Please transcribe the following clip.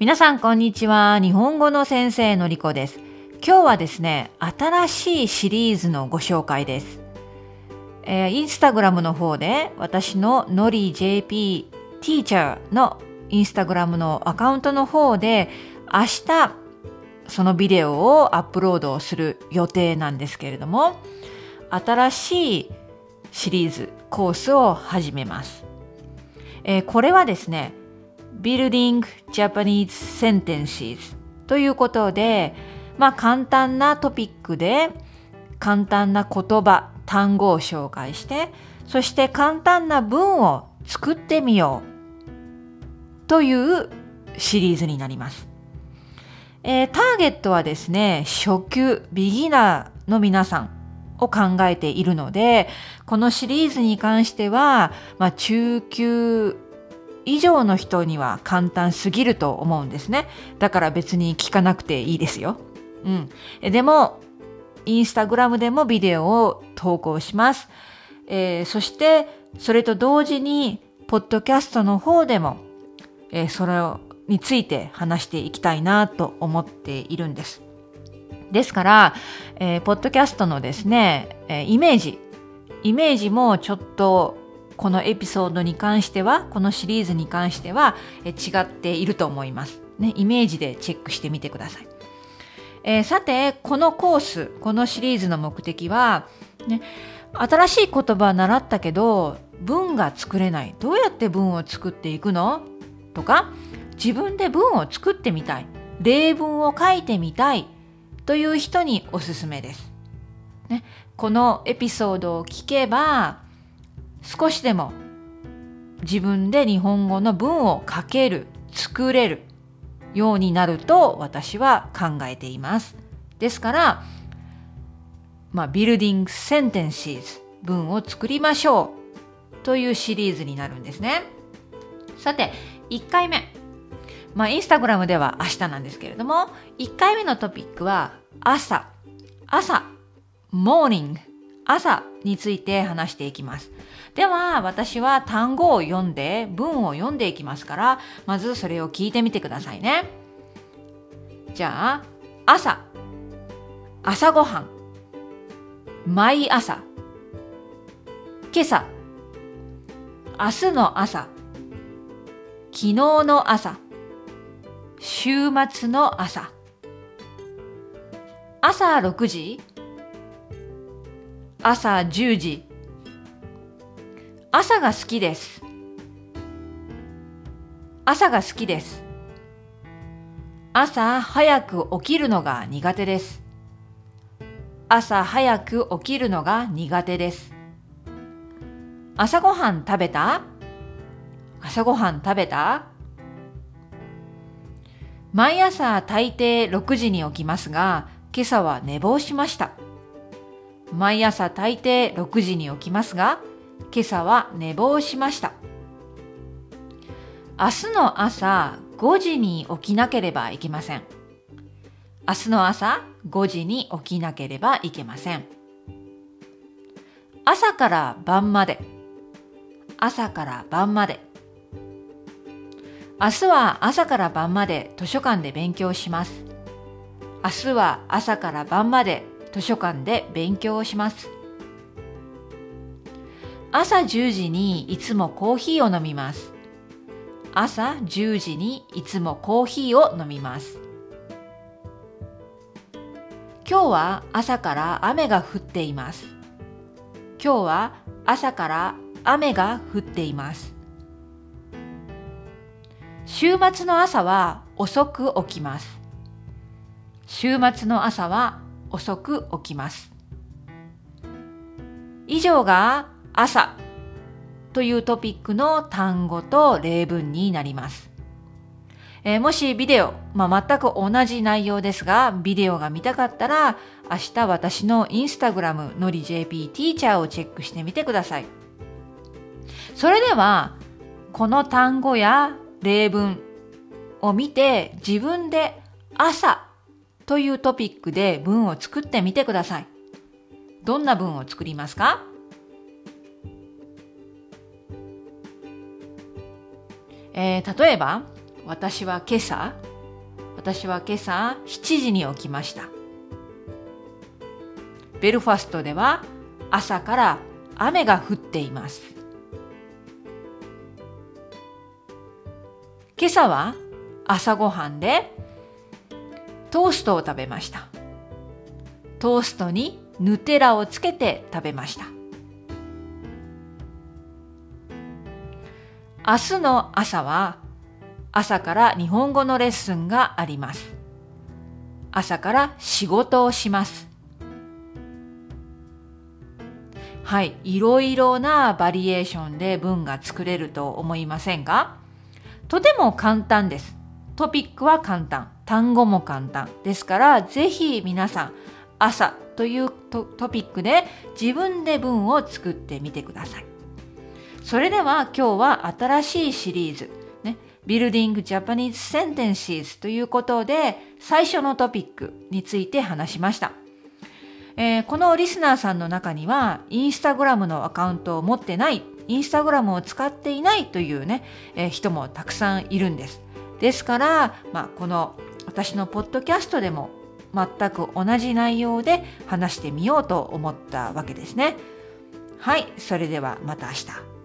皆さんこんにちは。日本語の先生のりこです。今日はですね、新しいシリーズのご紹介です。えー、インスタグラムの方で私ののり JP ティーチャーのインスタグラムのアカウントの方で明日そのビデオをアップロードする予定なんですけれども新しいシリーズコースを始めます。えー、これはですね Building Japanese Sentences ということで、まあ簡単なトピックで簡単な言葉、単語を紹介して、そして簡単な文を作ってみようというシリーズになります。えー、ターゲットはですね、初級、ビギナーの皆さんを考えているので、このシリーズに関しては、まあ、中級以上の人には簡単すぎると思うんですね。だから別に聞かなくていいですよ。うん。でも、インスタグラムでもビデオを投稿します。えー、そして、それと同時に、ポッドキャストの方でも、えー、それについて話していきたいなと思っているんです。ですから、えー、ポッドキャストのですね、え、イメージ、イメージもちょっとこのエピソードに関しては、このシリーズに関しては、え違っていると思います。ね、イメージでチェックしてみてください。えー、さて、このコース、このシリーズの目的は、ね、新しい言葉は習ったけど、文が作れない。どうやって文を作っていくの？とか、自分で文を作ってみたい。例文を書いてみたい。という人におすすめです。ね、このエピソードを聞けば、少しでも自分で日本語の文を書ける、作れるようになると私は考えています。ですから、まあ、ビルディングセンテンシーズ文を作りましょうというシリーズになるんですね。さて、1回目。まあ、インスタグラムでは明日なんですけれども、1回目のトピックは朝、朝、モーニング、朝について話していきます。では、私は単語を読んで、文を読んでいきますから、まずそれを聞いてみてくださいね。じゃあ、朝、朝ごはん、毎朝、今朝、明日の朝、昨日の朝、週末の朝、朝6時、朝10時、朝が好きです。朝が好きです。朝早く起きるのが苦手です。朝早く起きるのが苦手です。朝ごはん食べた？朝ごはん食べた？毎朝大抵6時に起きますが、今朝は寝坊しました。毎朝大抵6時に起きますが、今朝は寝坊しました。明日の朝5時に起きなければいけません。明日の朝5時に起きなければいけません。朝から晩まで。朝から晩まで。明日は朝から晩まで図書館で勉強します。明日は朝から晩まで図書館で勉強をします。朝10時にいつもコーヒーを飲みます。朝10時にいつもコーヒーを飲みます。今日は朝から雨が降っています。今日は朝から雨が降っています。週末の朝は遅く起きます。週末の朝は遅く起きます。以上が朝というトピックの単語と例文になります。えー、もしビデオ、まあ、全く同じ内容ですが、ビデオが見たかったら、明日私のインスタグラムのり JP ティーチャーをチェックしてみてください。それでは、この単語や例文を見て自分で朝というトピックで文を作ってみてください。どんな文を作りますか？えー、例えば、私は今朝、私は今朝7時に起きました。ベルファストでは朝から雨が降っています。今朝は朝ごはんでトーストを食べました。トーストにヌテラをつけて食べました。明日の朝は朝から日本語のレッスンがあります。朝から仕事をします。はい、いろいろなバリエーションで文が作れると思いませんかとても簡単です。トピックは簡単、単語も簡単。ですから、ぜひ皆さん、朝というトピックで自分で文を作ってみてください。それでは今日は新しいシリーズ、ね、Building Japanese Sentences ということで最初のトピックについて話しました。えー、このリスナーさんの中には、インスタグラムのアカウントを持ってない、インスタグラムを使っていないというね、えー、人もたくさんいるんです。ですから、まあ、この私のポッドキャストでも全く同じ内容で話してみようと思ったわけですね。はい、それではまた明日。